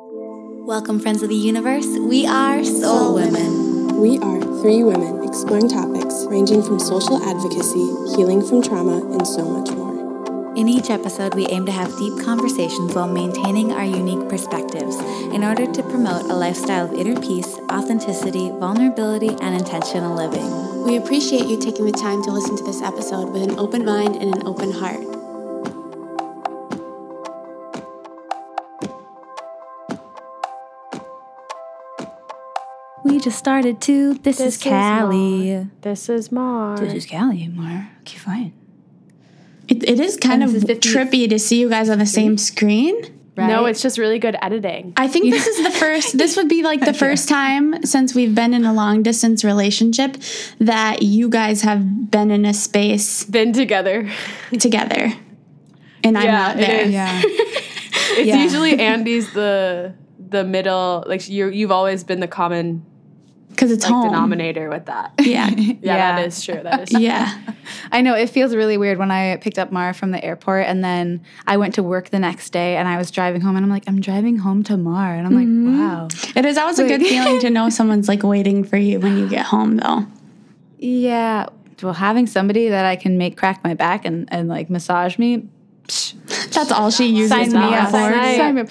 Welcome, friends of the universe. We are Soul Women. We are three women exploring topics ranging from social advocacy, healing from trauma, and so much more. In each episode, we aim to have deep conversations while maintaining our unique perspectives in order to promote a lifestyle of inner peace, authenticity, vulnerability, and intentional living. We appreciate you taking the time to listen to this episode with an open mind and an open heart. We just started too. This, is Callie. This is Mar. This is Callie. Mar. Okay, fine. It, it is kind And of is trippy to see you guys on the same screen. No, it's just really good editing. I think this is the first, this would be like the first time since we've been in a long distance relationship that you guys have been in a space Been together. together. And I'm Yeah, not it there. is. Yeah. It's Yeah. usually Andy's the the middle. Like you, you've always been the common Because it's like home. denominator with that. Yeah. Yeah, Yeah. that is true. That is true. yeah. I know it feels really weird when I picked up Mara from the airport and then I went to work the next day and I was driving home and I'm like, I'm driving home to Mar. And I'm like, mm-hmm. wow. It is always a good feeling to know someone's like waiting for you when you get home, though. Yeah. Well, having somebody that I can make crack my back and, and like massage me. That's all she uses Sign me me up. for. Sign me up.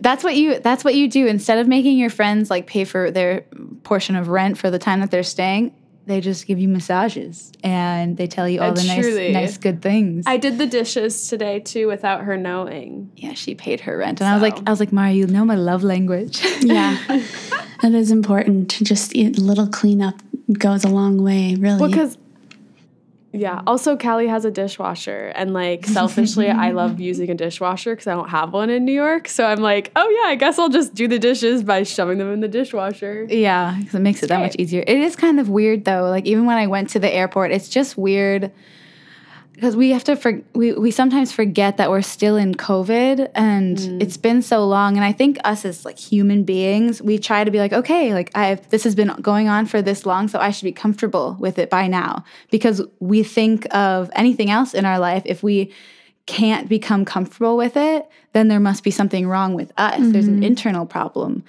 That's what you that's what you do. Instead of making your friends like pay for their portion of rent for the time that they're staying, they just give you massages and they tell you all And the nice truly, nice good things. I did the dishes today too without her knowing. yeah, she paid her rent. And I was like I was like, Mara, you know my love language. Yeah. That is important. To just a little cleanup goes a long way, really. Because yeah, also Callie has a dishwasher, and like selfishly, I love using a dishwasher because I don't have one in New York. So I'm like, oh yeah, I guess I'll just do the dishes by shoving them in the dishwasher. Yeah, because it makes it that much easier. It is kind of weird though. Like even when I went to the airport, it's just weird because we have to for, we we sometimes forget that we're still in COVID and mm. it's been so long. And I think us as like human beings, we try to be like, okay, like I've this has been going on for this long, so I should be comfortable with it by now because we think of anything else in our life if we can't become comfortable with it, then there must be something wrong with us. There's an mm-hmm. internal problem.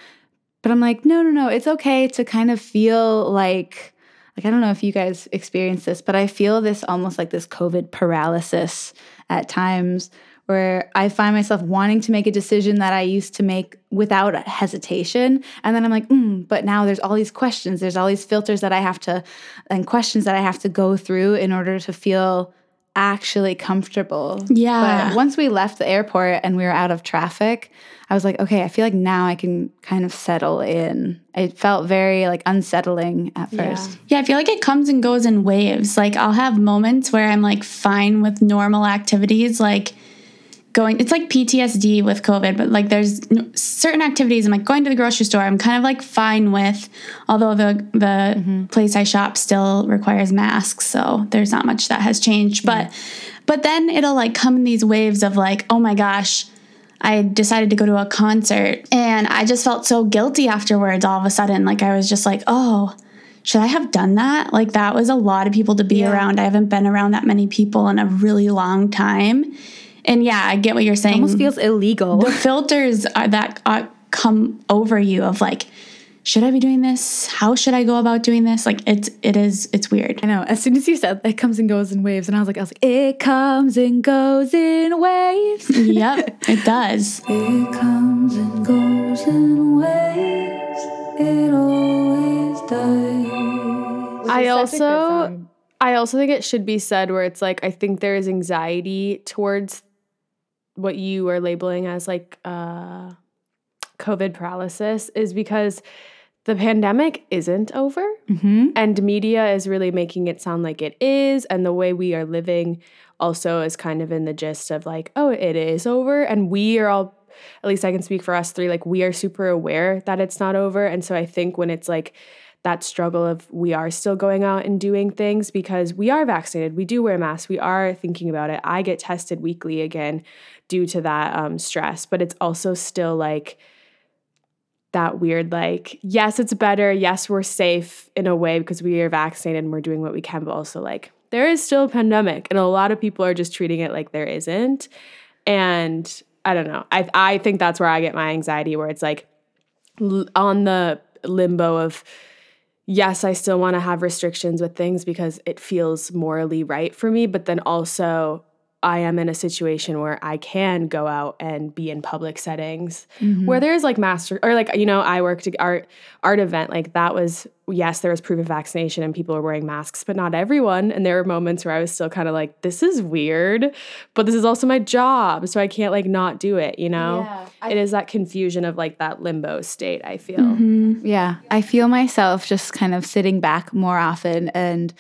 But I'm like, no, no, no. It's okay to kind of feel like, like I don't know if you guys experience this, but I feel this almost like this COVID paralysis at times where I find myself wanting to make a decision that I used to make without hesitation. And then I'm like, mm, but now there's all these questions. There's all these filters that I have to, and questions that I have to go through in order to feel actually comfortable. Yeah. But once we left the airport and we were out of traffic, I was like, okay, I feel like now I can kind of settle in. It felt very like unsettling at first. Yeah, I feel like it comes and goes in waves. Like I'll have moments where I'm like fine with normal activities, like going. It's like PTSD with COVID, but like there's certain activities. I'm like going to the grocery store. I'm kind of like fine with, although the the mm-hmm. place I shop still requires masks, so there's not much that has changed. But but then it'll like come in these waves of like, oh my gosh. I decided to go to a concert and I just felt so guilty afterwards all of a sudden. Like I was just like, oh, should I have done that? Like that was a lot of people to be around. I haven't been around that many people in a really long time. And yeah, I get what you're saying. It almost feels illegal. the filters are that uh, come over you of like, should I be doing this? How should I go about doing this? Like it's it is it's weird. I know. As soon as you said it comes and goes in waves, and I was like, I was like, it comes and goes in waves. yep, it does. It comes and goes in waves. It always does. I also I also think it should be said where it's like I think there is anxiety towards what you are labeling as like uh COVID paralysis is because the pandemic isn't over. And media is really making it sound like it is. And the way we are living also is kind of in the gist of like oh it is over. And we are all at least I can speak for us three like we are super aware that it's not over. And so I think when it's like that struggle of we are still going out and doing things because we are vaccinated. We do wear masks. We are thinking about it. I get tested weekly again due to that um, stress but it's also still like that weird like yes it's better. Yes we're safe in a way because we are vaccinated and we're doing what we can but also like there is still a pandemic and a lot of people are just treating it like there isn't. And I don't know. I I think that's where I get my anxiety where it's like on the limbo of yes, I still want to have restrictions with things because it feels morally right for me, but then also I am in a situation where I can go out and be in public settings Mm-hmm. where there's like master or like you know I worked at art art event like that was yes there was proof of vaccination and people were wearing masks but not everyone and there were moments where I was still kind of like this is weird but this is also my job so I can't like not do it you know Yeah, it is that confusion of like that limbo state I feel Mm-hmm. Yeah, I feel myself just kind of sitting back more often and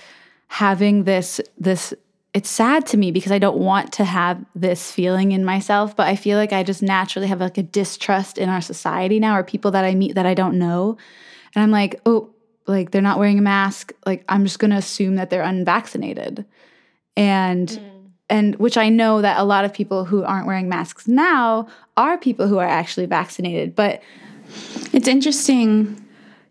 having this this it's sad to me because I don't want to have this feeling in myself, but I feel like I just naturally have like a distrust in our society now or people that I meet that I don't know. And I'm like, "Oh, like they're not wearing a mask, like I'm just going to assume that they're unvaccinated." And mm. and which I know that a lot of people who aren't wearing masks now are people who are actually vaccinated, but It's interesting.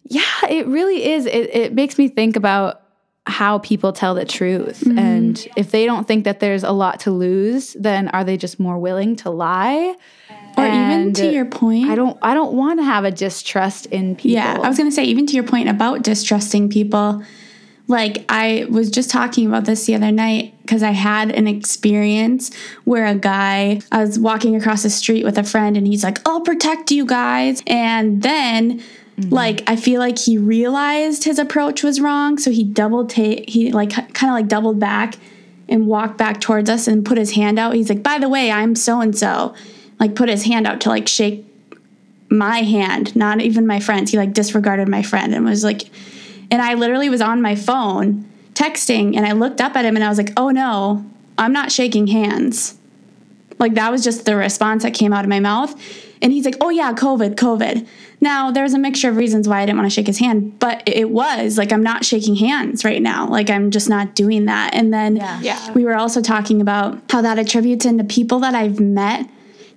yeah, it really is. It, it makes me think about how people tell the truth. Mm-hmm. And if they don't think that there's a lot to lose, then are they just more willing to lie? Or even to your point. I don't I don't want to have a distrust in people. Yeah, I was going to say, even to your point about distrusting people, like I was just talking about this the other night because I had an experience where a guy, I was walking across the street with a friend and he's like, I'll protect you guys. And then, Mm-hmm. like, I feel like he realized his approach was wrong. So he doubled, ta- he like kind of like doubled back and walked back towards us and put his hand out. He's like, by the way, I'm so and so. Like, put his hand out to like shake my hand, not even my friend's. He like disregarded my friend and was like, and I literally was on my phone texting and I looked up at him and I was like, oh no, I'm not shaking hands. Like that was just the response that came out of my mouth. And he's like, oh yeah, COVID, COVID. Now there's a mixture of reasons why I didn't want to shake his hand, but it was like, I'm not shaking hands right now. Like I'm just not doing that. And then Yeah. we were also talking about how that attributes into people that I've met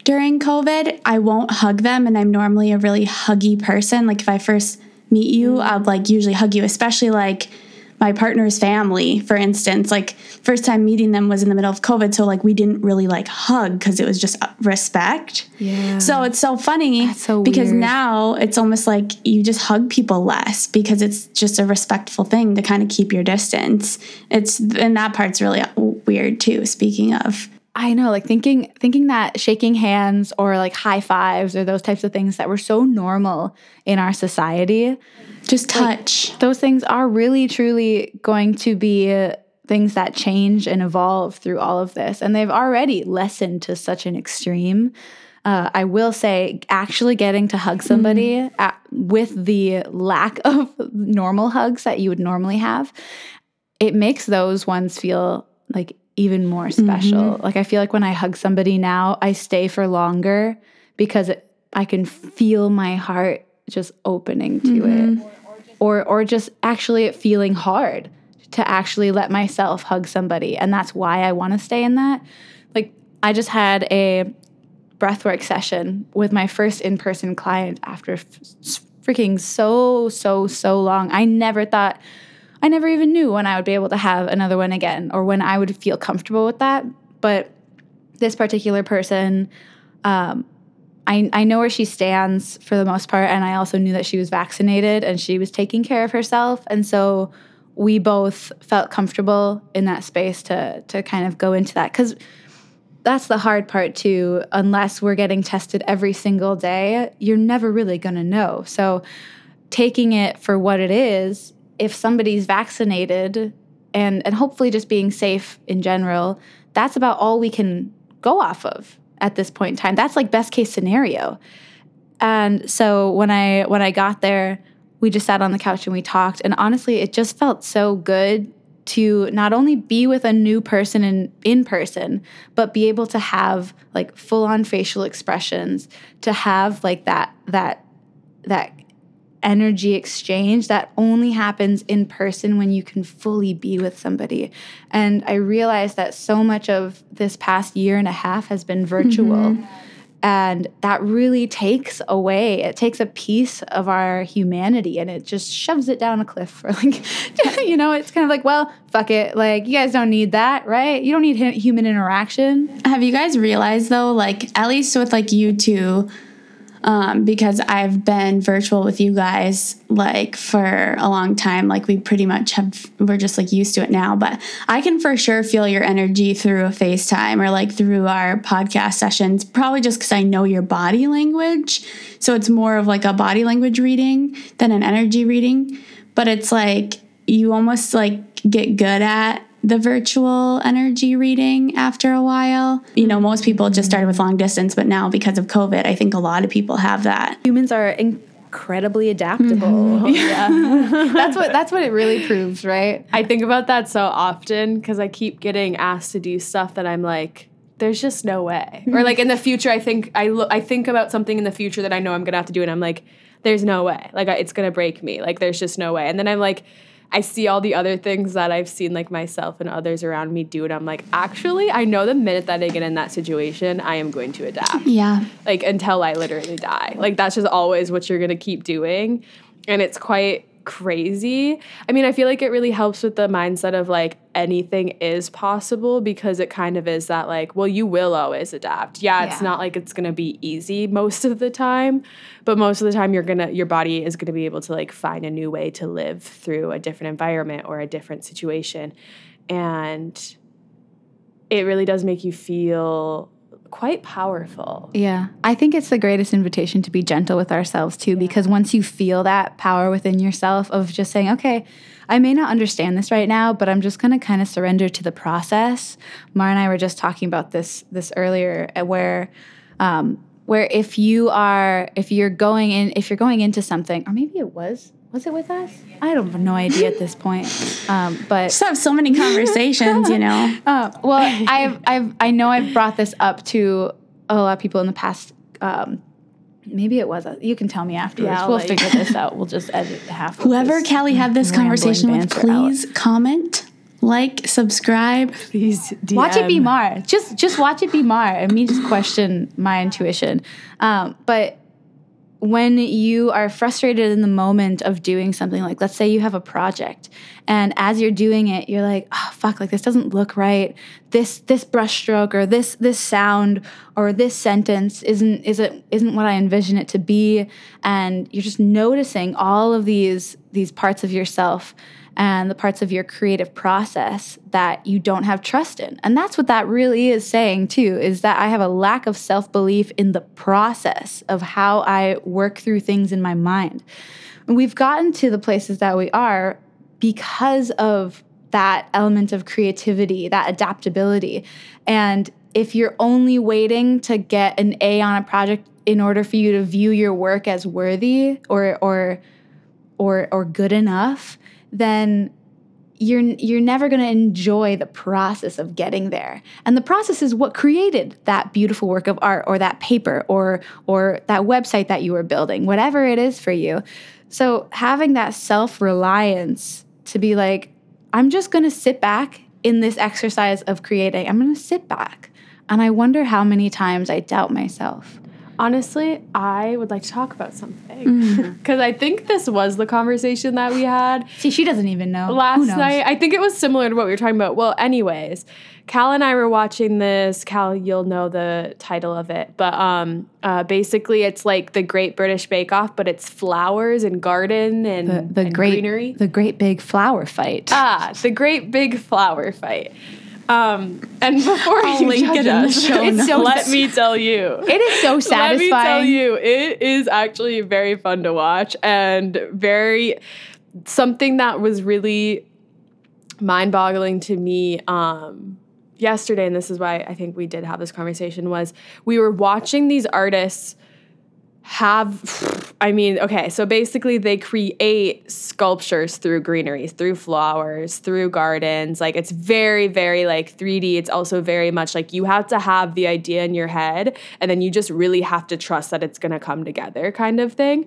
during COVID, I won't hug them, and I'm normally a really huggy person. Like if I first meet you, mm-hmm. I'll like usually hug you, especially like my partner's family, for instance. Like first time meeting them was in the middle of COVID, so like we didn't really like hug because it was just uh, respect. Yeah. So it's so funny so because weird. now it's almost like you just hug people less because it's just a respectful thing to kind of keep your distance. It's and that part's really weird too. Speaking of, I know, like thinking thinking that shaking hands or like high fives or those types of things that were so normal in our society, just touch. those things are really truly going to be uh, things that change and evolve through all of this. And they've already lessened to such an extreme. Uh, I will say, actually getting to hug somebody at, with the lack of normal hugs that you would normally have, it makes those ones feel like even more special. Mm-hmm. Like I feel like when I hug somebody now, I stay for longer because it, I can feel my heart just opening to it. Mm-hmm. Or or just actually it feeling hard to actually let myself hug somebody and that's why I want to stay in that. Like I just had a breathwork session with my first in-person client after f- freaking so so so long. I never thought I never even knew when I would be able to have another one again or when I would feel comfortable with that. But this particular person, um, I, I know where she stands for the most part. And I also knew that she was vaccinated and she was taking care of herself. And so we both felt comfortable in that space to, to kind of go into that. Because that's the hard part too. Unless we're getting tested every single day, you're never really going to know. So taking it for what it is, if somebody's vaccinated and and hopefully just being safe in general, that's about all we can go off of at this point in time. That's like best case scenario. And so when I when I got there, we just sat on the couch and we talked and honestly, it just felt so good to not only be with a new person in in person, but be able to have like full on facial expressions, to have like that that that energy exchange that only happens in person when you can fully be with somebody. And I realized that so much of this past year and a half has been virtual. Mm-hmm. And that really takes away, it takes a piece of our humanity and it just shoves it down a cliff. Or like, you know, it's kind of like, well, fuck it. Like, you guys don't need that, right? You don't need human interaction. Have you guys realized though, like at least with like you two, um, because I've been virtual with you guys like for a long time. Like we pretty much have, we're just like used to it now. But I can for sure feel your energy through a FaceTime or like through our podcast sessions, probably just because I know your body language. So it's more of like a body language reading than an energy reading. But it's like you almost like get good at the virtual energy reading after a while. You know, most people just started with long distance, but now because of COVID, I think a lot of people have that. Humans are incredibly adaptable. Mm-hmm. Yeah. that's what that's what it really proves, right? I think about that so often because I keep getting asked to do stuff that I'm like, there's just no way. or like in the future, I think I look, I think about something in the future that I know I'm gonna have to do, and I'm like, there's no way. Like it's gonna break me. Like there's just no way. And then I'm like. I see all the other things that I've seen like myself and others around me do, and I'm like, actually, I know the minute that I get in that situation, I am going to adapt Yeah. like until I literally die. Like that's just always what you're gonna keep doing. And it's quite crazy. I mean, I feel like it really helps with the mindset of like anything is possible because it kind of is that like, well, you will always adapt. Yeah, it's Yeah. not like it's gonna be easy most of the time, but most of the time you're gonna your body is gonna be able to like find a new way to live through a different environment or a different situation. And it really does make you feel quite powerful. Yeah. I think it's the greatest invitation to be gentle with ourselves too, because once you feel that power within yourself of just saying, okay, I may not understand this right now, but I'm just gonna kind of surrender to the process. Mara and I were just talking about this this earlier, uh, where um, where if you are if you're going in if you're going into something, or maybe it was was it with us? I don't have no idea at this point. Um, but Just have so many conversations, you know. uh, well, I've, I've, I know I've brought this up to a lot of people in the past. Um, maybe it was. You can tell me afterwards. Yeah, we'll let you- figure this out. We'll just edit half. of Whoever this Callie had this conversation with, banter out. please comment, like, subscribe. Please do. watch it be Mar. Just, just watch it be Mar, and me just question my intuition. Um, but when you are frustrated in the moment of doing something like let's say you have a project and as you're doing it you're like oh fuck like this doesn't look right. This this brushstroke or this this sound or this sentence isn't isn't isn't what i envision it to be. And you're just noticing all of these these parts of yourself and the parts of your creative process that you don't have trust in. And that's what that really is saying too is that I have a lack of self-belief in the process of how I work through things in my mind. And we've gotten to the places that we are because of that element of creativity, that adaptability. And if you're only waiting to get an A on a project in order for you to view your work as worthy or or or or good enough, then you're you're never going to enjoy the process of getting there. And the process is what created that beautiful work of art or that paper or or that website that you were building, whatever it is for you. So having that self-reliance to be like I'm just going to sit back in this exercise of creating. I'm going to sit back. And I wonder how many times I doubt myself. Honestly, I would like to talk about something because I think this was the conversation that we had See, she doesn't even know. Last night. I think it was similar to what we were talking about. Well, anyways, Cal and I were watching this. Cal, you'll know the title of it, but um, uh, basically, it's like the Great British Bake Off, but it's flowers and garden and the, the and great greenery. the great big flower fight. Ah, the Great Big Flower Fight. Um, and before you link it in the us, so let me tell you, it is so satisfying. Let me tell you, it is actually very fun to watch and very something that was really mind-boggling to me um, yesterday, and this is why I think we did have this conversation. Was we were watching these artists have I mean, okay, so basically they create sculptures through greenery, through flowers, through gardens. Like it's very, very like 3D. It's also very much like you have to have the idea in your head and then you just really have to trust that it's gonna come together kind of thing.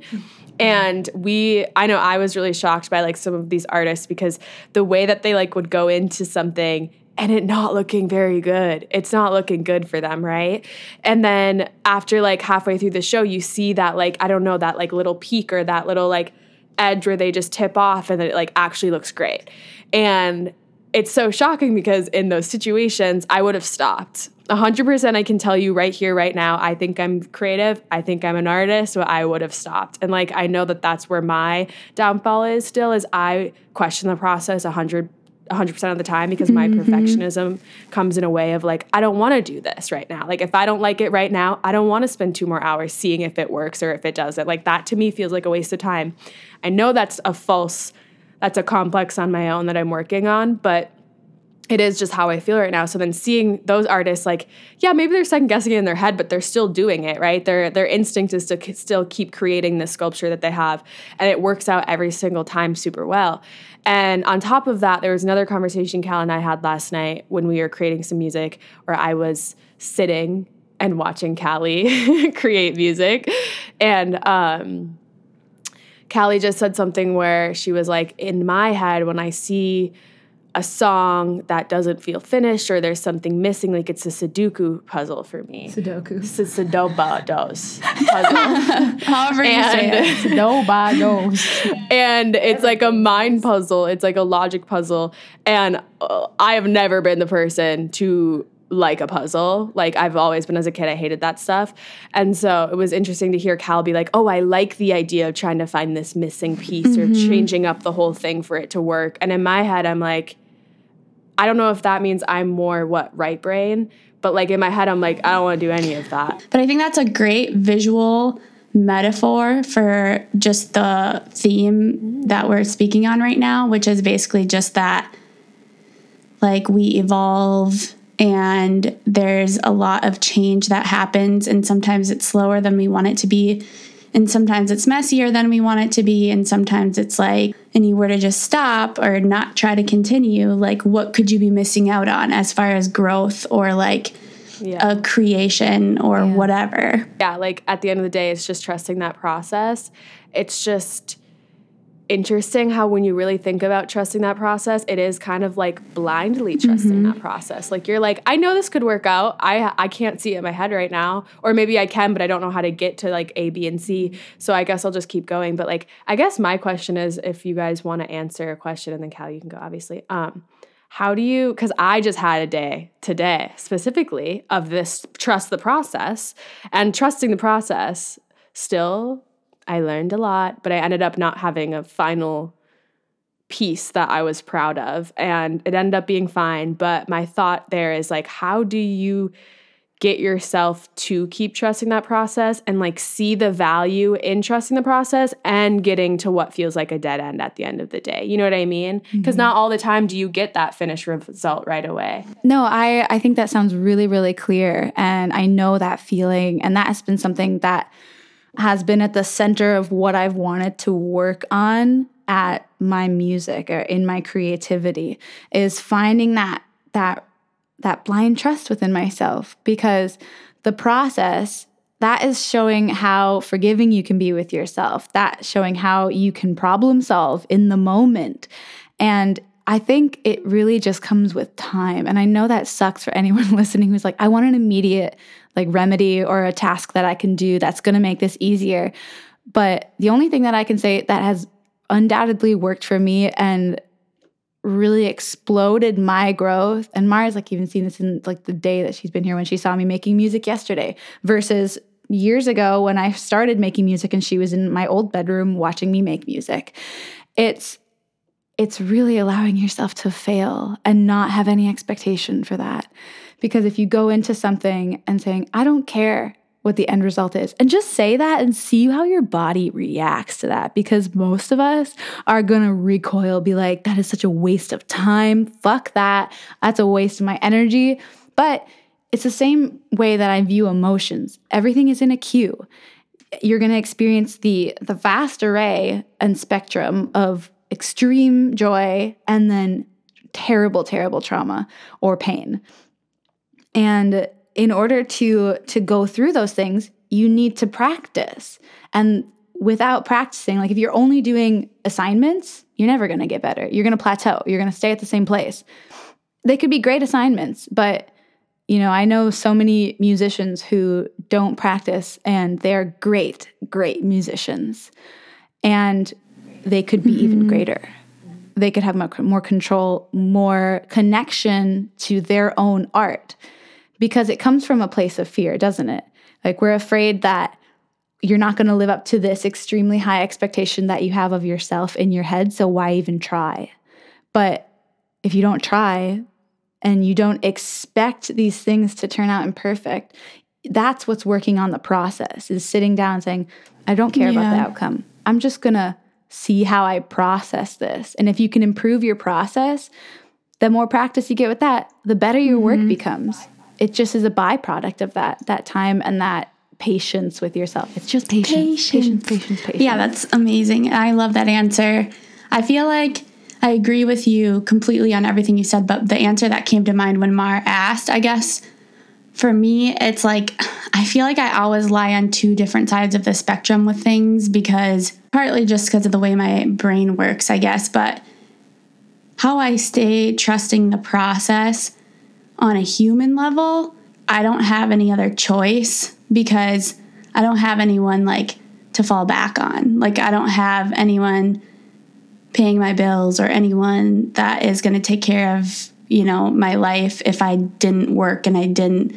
And we I know I was really shocked by like some of these artists because the way that they like would go into something and it not looking very good. It's not looking good for them, right? And then after like halfway through the show, you see that like I don't know that like little peak or that little like edge where they just tip off and it like actually looks great. And it's so shocking because in those situations, I would have stopped. 100% I can tell you right here, right now, I think I'm creative. I think I'm an artist, but I would have stopped. And like, I know that that's where my downfall is still, is I question the process 100 100% of the time because my mm-hmm. perfectionism comes in a way of like I don't want to do this right now. Like if I don't like it right now, I don't want to spend 2 more hours seeing if it works or if it doesn't. Like that to me feels like a waste of time. I know that's a false that's a complex on my own that I'm working on, but it is just how I feel right now. So then seeing those artists like, yeah, maybe they're second guessing it in their head, but they're still doing it, right? Their their instinct is to still keep creating the sculpture that they have, and it works out every single time super well. And on top of that, there was another conversation Cal and I had last night when we were creating some music, where I was sitting and watching Callie create music, and um, Callie just said something where she was like, "In my head, when I see." A song that doesn't feel finished or there's something missing, like it's a Sudoku puzzle for me. Sudoku. It's a Sudobados puzzle. However you say it. Sudobados. and it's like a mind puzzle. It's like a logic puzzle. And uh, I have never been the person to like a puzzle. Like I've always been as a kid, I hated that stuff. And so it was interesting to hear Cal be like, oh, I like the idea of trying to find this missing piece mm-hmm. or changing up the whole thing for it to work. And in my head, I'm like, I don't know if that means I'm more what right brain, but like in my head, I'm like, I don't want to do any of that. But I think that's a great visual metaphor for just the theme that we're speaking on right now, which is basically just that like we evolve and there's a lot of change that happens, and sometimes it's slower than we want it to be. And sometimes it's messier than we want it to be. And sometimes it's like, and you were to just stop or not try to continue, like, what could you be missing out on as far as growth or like yeah. a creation or yeah. whatever? Yeah, like at the end of the day, it's just trusting that process. It's just, interesting how when you really think about trusting that process it is kind of like blindly trusting mm-hmm. that process. Like you're like i know this could work out. I i can't see it in my head right now. Or maybe i can but i don't know how to get to like a b and c. So i guess i'll just keep going. But like i guess my question is if you guys want to answer a question and then cal you can go obviously um how do you because i just had a day today specifically of this trust the process. And trusting the process still I learned a lot, but I ended up not having a final piece that I was proud of. And it ended up being fine. But my thought there is like, how do you get yourself to keep trusting that process and like see the value in trusting the process and getting to what feels like a dead end at the end of the day. You know what I mean? Because mm-hmm. not all the time do you get that finished result right away. No, I I think that sounds really really clear and I know that feeling and that has been something that has been at the center of what I've wanted to work on at my music or in my creativity is finding that that that blind trust within myself because the process that is showing how forgiving you can be with yourself that showing how you can problem solve in the moment and I think it really just comes with time. And I know that sucks for anyone listening who's like, I want an immediate like remedy or a task that I can do that's going to make this easier. But the only thing that I can say that has undoubtedly worked for me and really exploded my growth and Mara's like even seen this in like the day that she's been here when she saw me making music yesterday versus years ago when I started making music and she was in my old bedroom watching me make music. It's it's really allowing yourself to fail and not have any expectation for that. Because if you go into something and saying, I don't care what the end result is, and just say that and see how your body reacts to that, because most of us are gonna recoil, be like, that is such a waste of time. Fuck that. That's a waste of my energy. But it's the same way that I view emotions. Everything is in a queue. You're going to experience the the vast array and spectrum of extreme joy and then terrible terrible trauma or pain. And in order to to go through those things, you need to practice. And without practicing, like if you're only doing assignments, you're never going to get better. You're going to plateau. You're going to stay at the same place. they could be great assignments, but you know, I know so many musicians who don't practice and they're great, great musicians. And they could be mm-hmm. even greater. They could have more control, more connection to their own art because it comes from a place of fear, doesn't it? Like we're afraid that you're not going to live up to this extremely high expectation that you have of yourself in your head. So why even try? But if you don't try and you don't expect these things to turn out imperfect, that's what's working on the process is sitting down and saying, I don't care yeah. about the outcome. I'm just going to see how I process this. And if you can improve your process, the more practice you get with that, the better your mm-hmm. work becomes. It just is a byproduct of that that time and that patience with yourself. It's just patience. Patience, patience, patience, patience. Yeah, that's amazing. I love that answer. I feel like I agree with you completely on everything you said, but the answer that came to mind when Mar asked, I guess, for me, it's like I feel like I always lie on two different sides of the spectrum with things because partly just because of the way my brain works, I guess, but how I stay trusting the process on a human level, I don't have any other choice because I don't have anyone like to fall back on. Like, I don't have anyone paying my bills or anyone that is going to take care of, you know, my life if I didn't work and I didn't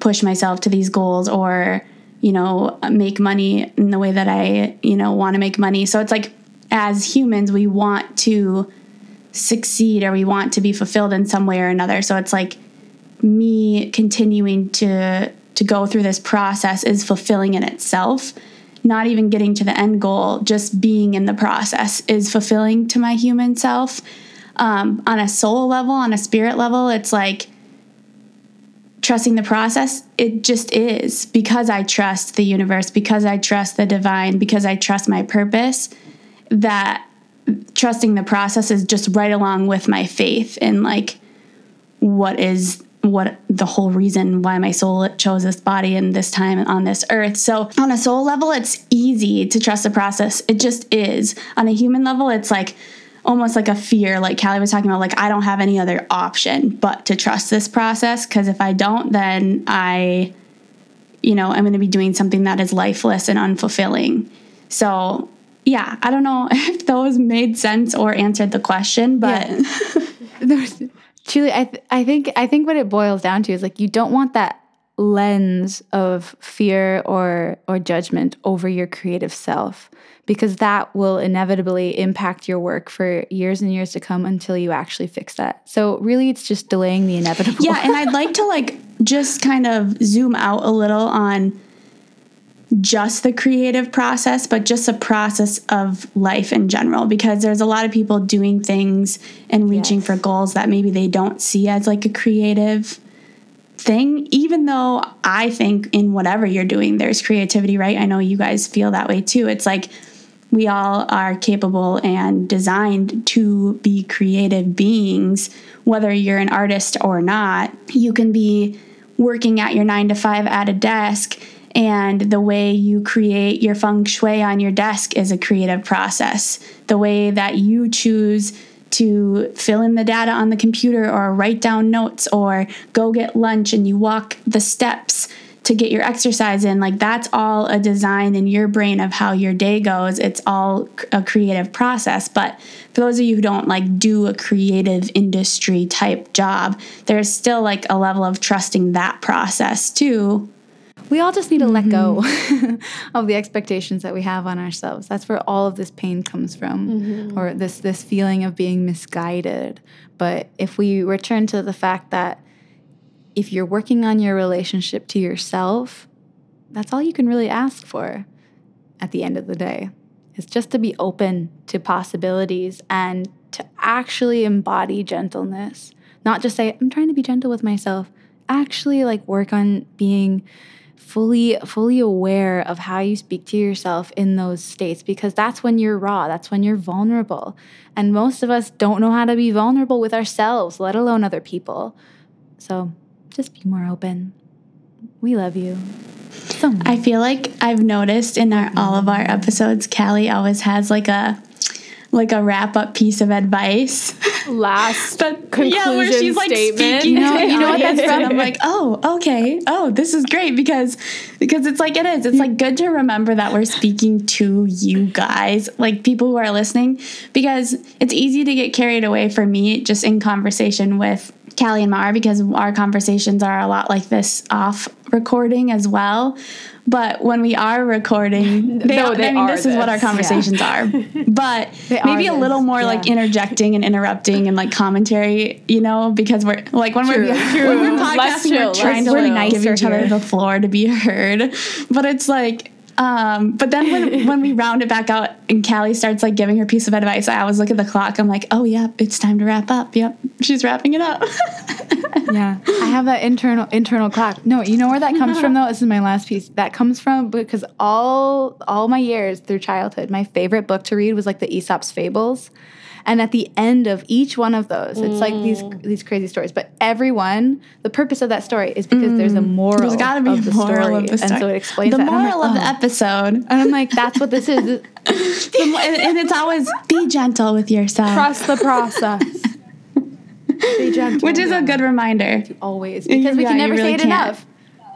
push myself to these goals or, you know, make money in the way that I, you know, want to make money. So it's like as humans, we want to succeed or we want to be fulfilled in some way or another. So it's like me continuing to to go through this process is fulfilling in itself. Not even getting to the end goal, just being in the process is fulfilling to my human self. Um, on a soul level, on a spirit level, it's like trusting the process. It just is because I trust the universe, because I trust the divine, because I trust my purpose. That trusting the process is just right along with my faith in like what is what the whole reason why my soul chose this body and this time on this earth. So, on a soul level, it's easy to trust the process. It just is. On a human level, it's like almost like a fear, like Callie was talking about, like, I don't have any other option but to trust this process. Because if I don't, then I, you know, I'm going to be doing something that is lifeless and unfulfilling. So, yeah, I don't know if those made sense or answered the question, but. Yeah. Truly, I th- I think I think what it boils down to is like you don't want that lens of fear or or judgment over your creative self because that will inevitably impact your work for years and years to come until you actually fix that. So really it's just delaying the inevitable. Yeah, and I'd like to like just kind of zoom out a little on just the creative process, but just a process of life in general. Because there's a lot of people doing things and reaching yes. for goals that maybe they don't see as like a creative thing, even though I think in whatever you're doing, there's creativity, right? I know you guys feel that way too. It's like we all are capable and designed to be creative beings, whether you're an artist or not. You can be working at your nine to five at a desk and the way you create your feng shui on your desk is a creative process. The way that you choose to fill in the data on the computer or write down notes or go get lunch and you walk the steps to get your exercise in like that's all a design in your brain of how your day goes. It's all a creative process. But for those of you who don't like do a creative industry type job there's still like a level of trusting that process too we all just need to mm-hmm. let go mm-hmm. of the expectations that we have on ourselves. That's where all of this pain comes from, mm-hmm. or this this feeling of being misguided. But if we return to the fact that if you're working on your relationship to yourself, that's all you can really ask for at the end of the day. Is just to be open to possibilities and to actually embody gentleness. Not just say, I'm trying to be gentle with myself. Actually, like work on being fully fully aware of how you speak to yourself in those states because that's when you're raw that's when you're vulnerable. And most of us don't know how to be vulnerable with ourselves let alone other people. So just be more open. We love you so much. i feel like i've noticed in our all of our episodes callie always has like a like a wrap up piece of advice last But conclusion yeah, where she's like statement. speaking You know- you know what that's from? I'm like, oh, okay, oh, this is great because because it's like it is. It's like good to remember that we're speaking to you guys, like people who are listening, because it's easy to get carried away for me just in conversation with Callie and Mar because our conversations are a lot like this off recording as well. But when we are recording, they, No, they I mean, are this is what our this. conversations are. But They maybe are a little this, more like interjecting and interrupting and like commentary, you know, because we're like when True, we're true. when we're podcasting, chill, we're trying to like chill. give each Nicer other here. the floor to be heard. But it's like um, but then when when we round it back out and Callie starts like giving her piece of advice, I always look at the clock. I'm like, oh yeah, it's time to wrap up. Yep, she's wrapping it up. Yeah, I have that internal internal clock. No, you know where that comes from though. This is my last piece. That comes from because all all my years through childhood, my favorite book to read was like the Aesop's Fables, and at the end of each one of those, it's like these mm. these crazy stories. But every one, the purpose of that story is because there's a mm. moral. There's got to be a the moral story, of the story. and so it explains the. Moral like, of the oh. episode. And I'm like, that's what this is. And, and it's always be gentle with yourself, Trust the process. Which is a good reminder. always because we Yeah, can never really say it can't. enough.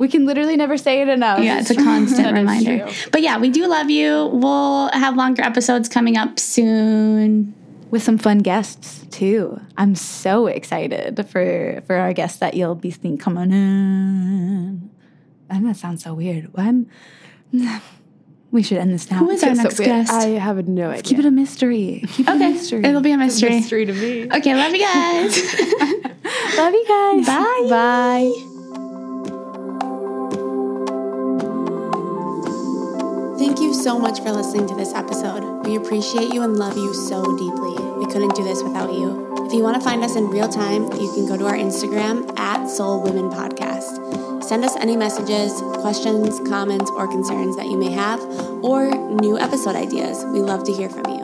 We can literally never say it enough. Yeah, it's a constant reminder. But yeah, we do love you. We'll have longer episodes coming up soon. with some fun guests too. I'm so excited for for our guests that you'll be seeing coming in. I know that sounds so weird. I'm. We should end this now. Who is our It's so next guest? I have no idea. Keep it a mystery. Keep it a Okay, mystery. it'll be a mystery. mystery to me. Okay, love you guys. Love you guys. Bye. Bye. Thank you so much for listening to this episode. We appreciate you and love you so deeply. We couldn't do this without you. If you want to find us in real time, you can go to our Instagram at Soul Women Podcast. Send us any messages, questions, comments, or concerns that you may have, or new episode ideas. We love to hear from you.